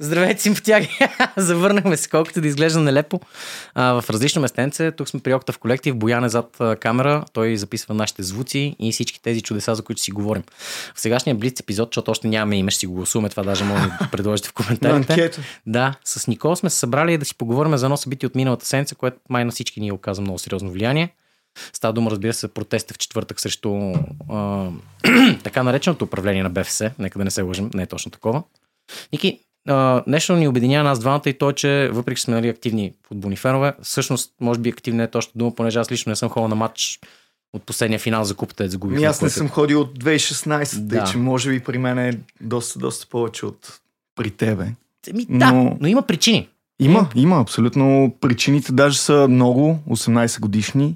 Здравейте, симпатяги! Завърнахме се, колкото да изглежда нелепо. А, в различно местенце. Тук сме при в колектив. Боян е зад камера. Той записва нашите звуци и всички тези чудеса, за които си говорим. В сегашния блиц епизод, защото още нямаме име, ще си го гласуваме. Това даже може да предложите в коментарите. да, с Никол сме се събрали да си поговорим за едно събитие от миналата седмица, което май на всички ни оказа много сериозно влияние. Става дума, разбира се, протеста в четвъртък срещу а, така нареченото управление на БФС. Нека да не се лъжим, не е точно такова. Ники, Нещо ни обединява нас двамата и то, че въпреки сме нали, активни футболни фенове, всъщност, може би активна е точно дума, понеже аз лично не съм ходил на матч от последния финал за купата, да загубих. Ами аз не съм ходил от 2016, да. тъй че може би при мен е доста, доста повече от при тебе. Ами, да, но... но има причини. Има, има, абсолютно. Причините даже са много, 18 годишни.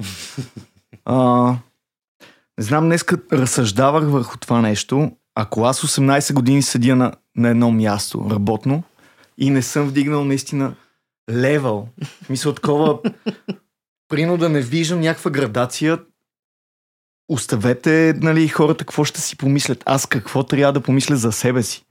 а, не знам, днес разсъждавах върху това нещо. Ако аз 18 години седя на на едно място работно и не съм вдигнал наистина левел. Мисля, такова прино да не виждам някаква градация. Оставете нали, хората какво ще си помислят. Аз какво трябва да помисля за себе си.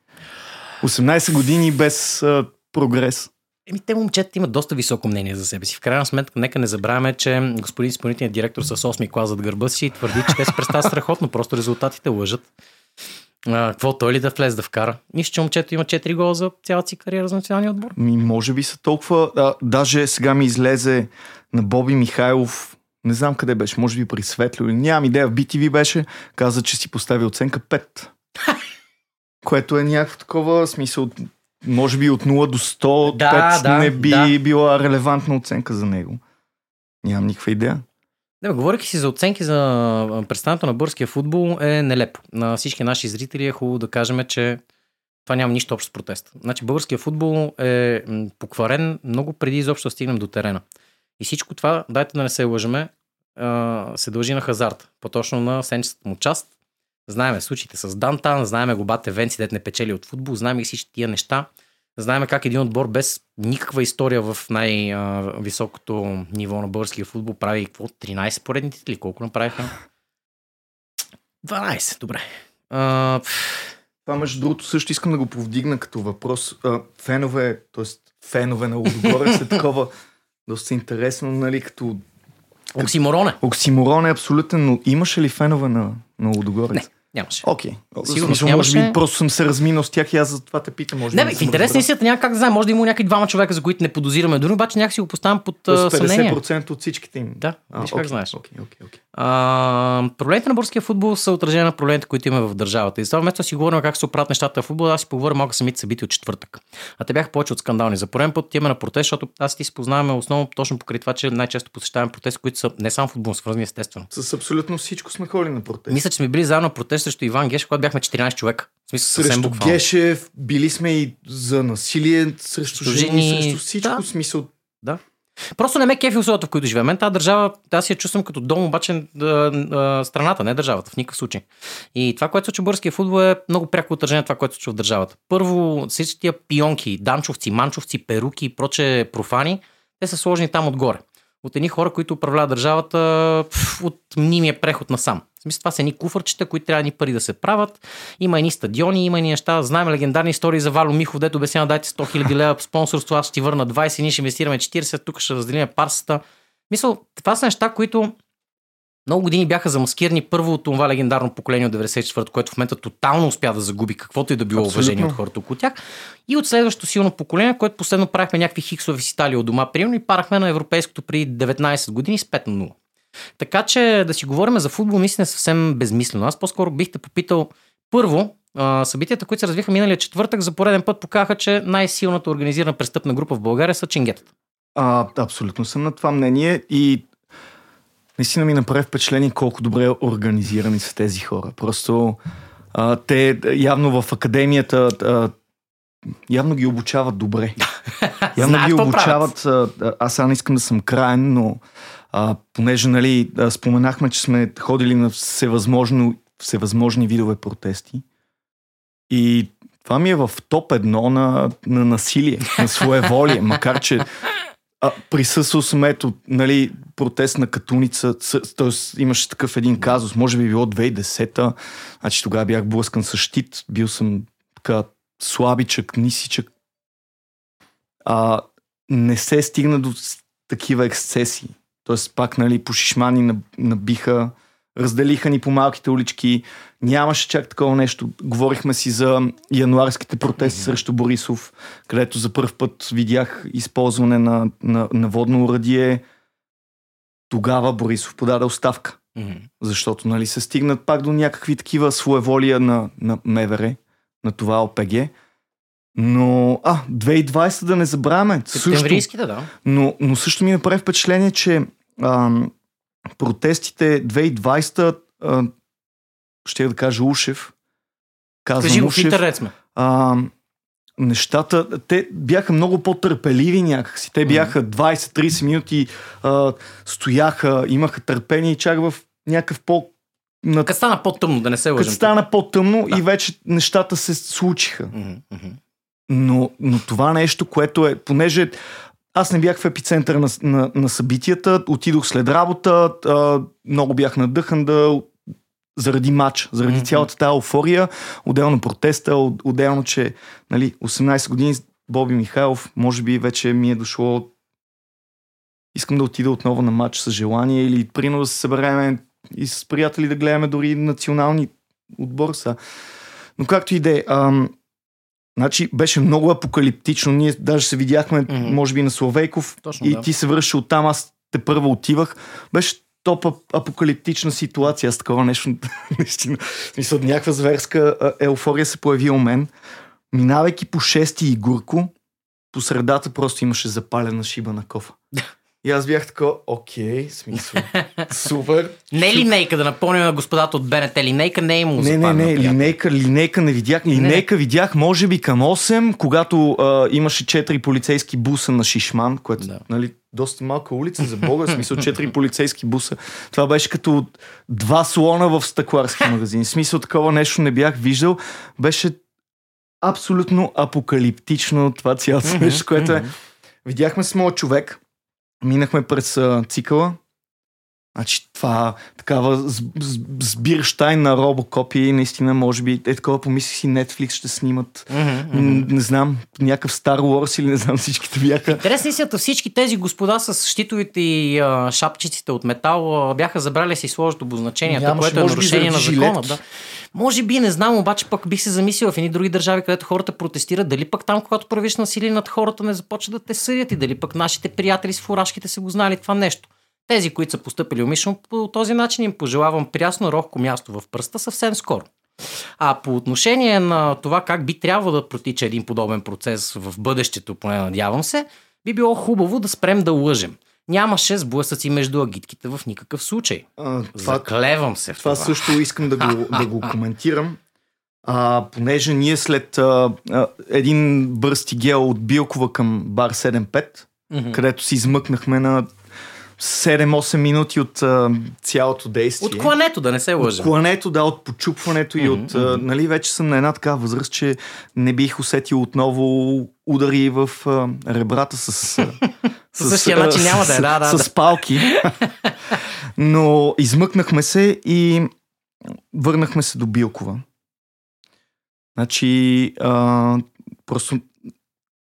18 години без а, прогрес. Еми, те момчета имат доста високо мнение за себе си. В крайна сметка, нека не забравяме, че господин изпълнителният директор с 8 клас зад гърба си твърди, че те се представят страхотно, просто резултатите лъжат. Какво той ли да влезе да вкара? Нищо, че момчето има 4 гола за цялата си кариера за националния отбор. Ми, може би са толкова... А, даже сега ми излезе на Боби Михайлов, не знам къде беше, може би при Светло или нямам идея, в BTV беше, каза, че си постави оценка 5. което е някакво такова смисъл, може би от 0 до 100, да, 5 да, не би да. била релевантна оценка за него. Нямам никаква идея. Не, говоряки си за оценки за представянето на бърския футбол е нелепо. На всички наши зрители е хубаво да кажем, че това няма нищо общо с протест. Значи българския футбол е покварен много преди изобщо да стигнем до терена. И всичко това, дайте да не се лъжеме, се дължи на хазарт. По-точно на сенчестата му част. Знаеме случаите с Дантан, знаеме глобате Венци, дет не печели от футбол, знаем и всички тия неща. Знаем как един отбор без никаква история в най-високото ниво на българския футбол прави какво? 13 поредни титли? Колко направиха? 12, добре. А, това между другото също искам да го повдигна като въпрос. А, фенове, т.е. фенове на Лудогорец е такова доста интересно, нали, като... Оксимороне. Оксиморон е абсолютен, но имаше ли фенове на, на Лудогорец? Не. Нямаше. Окей. Okay. Сигурно нямаше. Може би просто съм се разминал с тях и аз за това те питам. Може не, бе, в интерес на истината няма как да знам. Може да има някакви двама човека, за които не подозираме дори, обаче някакси го поставям под uh, съмнение. 50% от всичките им. Да, а, виж okay, как знаеш. Okay, okay, okay. А, проблемите на българския футбол са отражени на проблемите, които имаме в държавата. И това вместо да си говорим как се оправят нещата в футбол, аз си поговоря малко самите събития от четвъртък. А те бяха повече от скандални. За пореден път имаме на протест, защото аз ти спознаваме основно точно покрай това, че най-често посещаваме протести, които са не само футбол, свързани естествено. С абсолютно всичко сме ходили на протест. Мисля, че сме били заедно на протест срещу Иван Геш, бяхме 14 човека. В смисъл, срещу Гешев, били сме и за насилие срещу жени, срещу всичко. Да. Смисъл, да. Просто не ме кефи условията, в които живеем. Мен тази държава, аз я чувствам като дом, обаче страната, не държавата, в никакъв случай. И това, което се случва в българския футбол е много пряко отражение на това, което се случва в държавата. Първо, всички тия пионки, данчовци, манчовци, перуки и проче профани, те са сложени там отгоре. От едни хора, които управляват държавата от мнимия преход насам. В смисъл, това са едни куфърчета, които трябва ни пари да се правят. Има едни стадиони, има едни неща. Знаем легендарни истории за Вало Михов, дето обяснява дайте 100 000 лева спонсорство, аз ще ти върна 20, ние ще инвестираме 40, тук ще разделим парсата. Мисъл, това са неща, които много години бяха замаскирани първо от това легендарно поколение от 94 което в момента тотално успя да загуби каквото и да било Абсолютно. уважение от хората около тях. И от следващото силно поколение, което последно правихме някакви хиксови си тали от дома, примерно, и парахме на европейското при 19 години с 5 на 0. Така че да си говорим за футбол наистина е съвсем безмислено. Аз по-скоро бих те попитал първо, събитията, които се развиха миналия четвъртък, за пореден път показаха, че най-силната организирана престъпна група в България са чингетата. А, абсолютно съм на това мнение и наистина ми направи впечатление колко добре организирани са тези хора. Просто а, те явно в академията а, явно ги обучават добре. Явно ги обучават. А, аз сега не искам да съм краен, но а, понеже нали, споменахме, че сме ходили на всевъзможно, всевъзможни видове протести. И това ми е в топ едно на, на насилие, на своеволие, макар че а, присъствал съм ето, нали, протест на Катуница, т.е. имаше такъв един казус, може би било 2010-та, значи тогава бях блъскан с щит, бил съм така слабичък, нисичък, а, не се стигна до такива ексцесии. Тоест пак нали, по шишмани наб- набиха, разделиха ни по малките улички. Нямаше чак такова нещо. Говорихме си за януарските протести срещу Борисов, където за първ път видях използване на, на, на водно урадие. Тогава Борисов подаде оставка Мгм. защото нали, се стигнат пак до някакви такива своеволия на, на МВР, на това ОПГ. Но, а, 2020 да не забравяме. Също, Септемврийските, да. но, но също ми направи впечатление, че ам, протестите 2020, а, ще да кажа Ушев, казвам Кажи го, в интернет сме. а, нещата, те бяха много по-търпеливи някакси. Те бяха 20-30 минути, а, стояха, имаха търпение и чак в някакъв по... На... Като стана по-тъмно, да не се лъжим. Като стана по-тъмно Да. и вече нещата се случиха. Но, но това нещо, което е, понеже аз не бях в епицентъра на, на, на събитията, отидох след работа, а, много бях надъхан да заради матч, заради Мгм. цялата тази еуфория, отделно протеста, от- отделно, че нали, 18 години Боби Михайлов, може би вече ми е дошло искам да отида отново на матч с желание или прино да се съберем и с приятели да гледаме дори национални отбор са. Но както и да е, значи беше много апокалиптично. Ние даже се видяхме, Мгм. може би на Словейков Точно, и да. ти се връща оттам, аз те първа отивах. Беше топ ап- апокалиптична ситуация. Аз такова нещо, наистина, смисъл, някаква зверска еуфория се появи у мен. Минавайки по шести и Гурко, по средата просто имаше запалена шиба на кофа. И аз бях така, окей, смисъл, супер. Не линейка, да напомним на господата от БНТ. Линейка не е имало Не, не, не, линейка, линейка не видях. Линейка видях, може би към 8, когато а, имаше 4 полицейски буса на Шишман, което, Да. нали, доста малка улица за Бога, смисъл 4 полицейски буса. Това беше като два слона в стъкларски магазин. Смисъл такова нещо не бях виждал. Беше абсолютно апокалиптично това цялото нещо, което е. Видяхме с моят човек, минахме през а, цикъла. Значи това такава сбирщайн на робокопи, наистина може би е такова помислих си Netflix ще снимат. Мгм. М, Не знам, някакъв Star Wars или не знам всичките бяха. Интересна истината, всички тези господа с щитовите и а, шапчиците от метал а, бяха забрали си сложат обозначенията, Нямаше, което е нарушение на заради закона. жилетки. Да. Може би, не знам, обаче пък бих се замислил в едни други държави, където хората протестират, дали пък там, когато правиш насилие над хората, не започват да те съдят и дали пък нашите приятели с фуражките са го знали това нещо. Тези, които са поступили умишлено по този начин, им пожелавам прясно рохко място в пръста съвсем скоро. А по отношение на това как би трябвало да протича един подобен процес в бъдещето, поне надявам се, би било хубаво да спрем да лъжем. Нямаше сблъсъци между агитките в никакъв случай. А, това, Заклевам се в това това. също искам да го, да го коментирам. А, понеже ние след а, а, един бърз тигел от Билкова към бар 7-5, Мгм. където си измъкнахме на 7-8 минути от а, цялото действие. От клането, да не се лъжем. Клането, да, от почупването и Мгм, от... а, нали, вече съм на една такава възраст, че не бих усетил отново удари в а, ребрата с... а, същия начин няма да е, да, да, С, с палки. Но измъкнахме се и върнахме се до Билкова. Значи, а, просто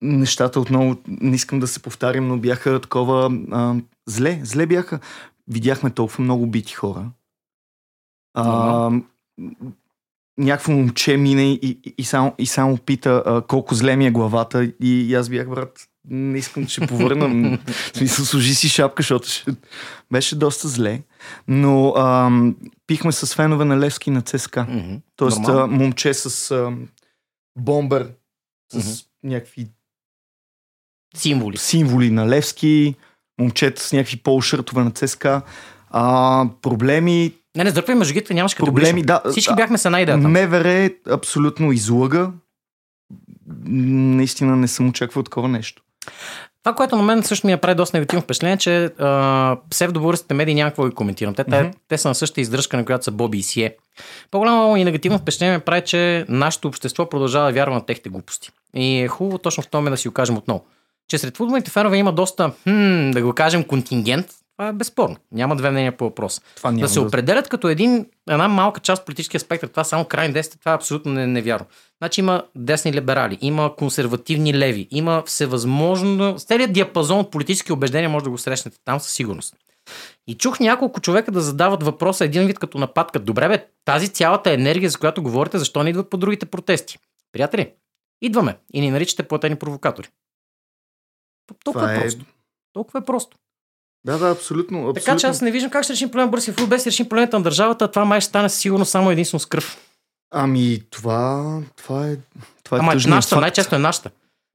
нещата отново, не искам да се повтарям, но бяха такова а, зле. Зле бяха. Видяхме толкова много бити хора. А, някакво момче мине и, и, и, само, и само пита а, колко зле ми е главата и, и аз бях брат, не искам да ще повърна. Смисъл, служи си шапка, защото ще... беше доста зле. Но а, пихме с фенове на Левски на ЦСКА. Мгм. Тоест а, момче с а, бомбер, с Мгм. някакви Символи. символи на Левски, момчета с някакви полушъртове на ЦСКА. А, проблеми, Не, не сдърпвай между гите, нямаш проблеми, категорично. да. Всички бяхме с една идея. МВР абсолютно излъга. Наистина не съм очаквал такова нещо. Това, което на мен също ми направи доста негативно впечатление, че а, псевдобългарските медии няма какво ги коментирам. Те, те, Мгм. те са на същата издръжка, на която са Боби и Сие. По-голямо и негативно впечатление ми прави, че нашето общество продължава да вярва на техните глупости. И е хубаво точно в момент да си го кажем отново. Че сред футболните фенове има доста, хм, да го кажем, контингент. Това е безспорно. Няма две мнения по въпрос. Това да се определят като един, една малка част от политическия спектър, това само крайни десни, това е абсолютно не, невярно. Значи има десни либерали, има консервативни леви, има всевъзможно, целият диапазон от политически убеждения може да го срещнете там със сигурност. И чух няколко човека да задават въпроса един вид като нападка. Добре бе, тази цялата енергия, за която говорите, защо не идват по другите протести? Приятели, идваме и ни наричате платени провокатори. Толкова Това е е- просто. Толкова е просто. Да, да, абсолютно. абсолютно. Така че аз не виждам как ще решим проблем бързи футбол, без да решим проблемите на държавата, това май ще стане сигурно само единствено с кръв. Ами, това, това е. Това е Ама тъжният нашата, най-често е нашата.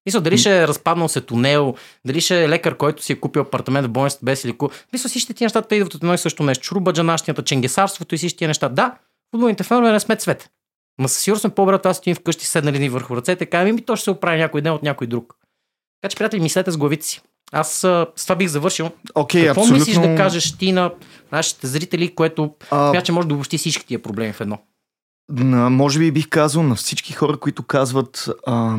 Мисля, дали ще е разпаднал се тунел, дали ще е лекар, който си е купил апартамент в болницата без или ку... Мисля, всички тия неща идват от едно и също нещо. Чурбаджанащията, ченгесарството и всички тия неща. Да, футболните фенове не сме цвет. Ма със сигурност сме по-добре това стоим вкъщи, седнали ни върху ръцете, кажем, ми то ще се оправи някой ден от някой друг. Така че, приятели, мислете с главите си. Аз а, с това бих завършил. Окей, Какво абсолютно. мислиш да кажеш ти на нашите зрители, което А, че може да обобщи всички тия проблеми в едно? на, може би бих казал на всички хора, които казват а,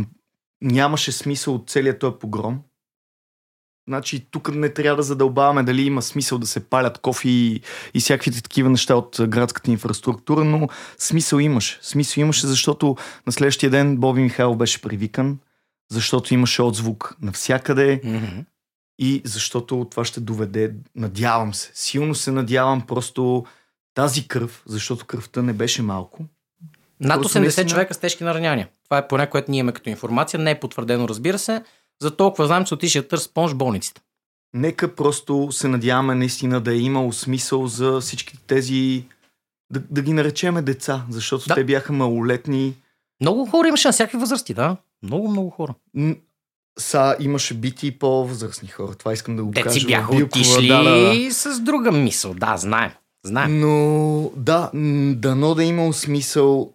нямаше смисъл от целият този погром. Значи тук не трябва да задълбаваме дали има смисъл да се палят кофи и, и всякакви такива неща от градската инфраструктура, но смисъл имаше. Смисъл имаше, защото на следващия ден Боби Михайло беше привикан, защото имаше отзвук навсякъде и защото това ще доведе, надявам се, силно се надявам просто тази кръв, защото кръвта не беше малко, Над Просто 80 наистина- човека с тежки нараняния. Това е поне, което ние имаме като информация. Не е потвърдено, разбира се. За толкова знам, че отише помощ в болниците. Нека просто се надяваме наистина да е имало смисъл за всички тези, да, да ги наречеме деца, защото Да. те бяха малолетни. Много хора имаше на всякакви възрасти, да. Много, много хора. Са, имаше бити и по-възрастни хора. Това искам да го кажа. Те си бяха Билкова, отишли да, да, да. с друга мисъл. Да, знаем. Знаем. Но да, дано да е имало смисъл,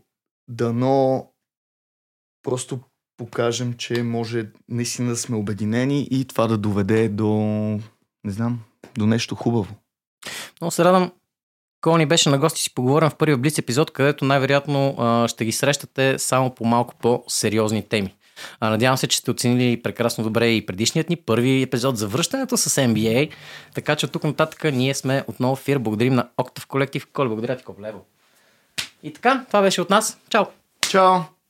дано просто покажем, че може наистина да сме обединени и това да доведе до, не знам, до нещо хубаво. Много се радвам. Кони беше на гости си поговорим в първия Блиц епизод, където най-вероятно ще ги срещате само по малко по-сериозни теми. А, надявам се, че сте оценили прекрасно добре и предишният ни първи епизод за връщането с NBA. Така че тук нататък ние сме отново в ефир. Благодарим на Octave Collective. Коли, благодаря ти, Коблево. И така, това беше от нас. Чао! Чао!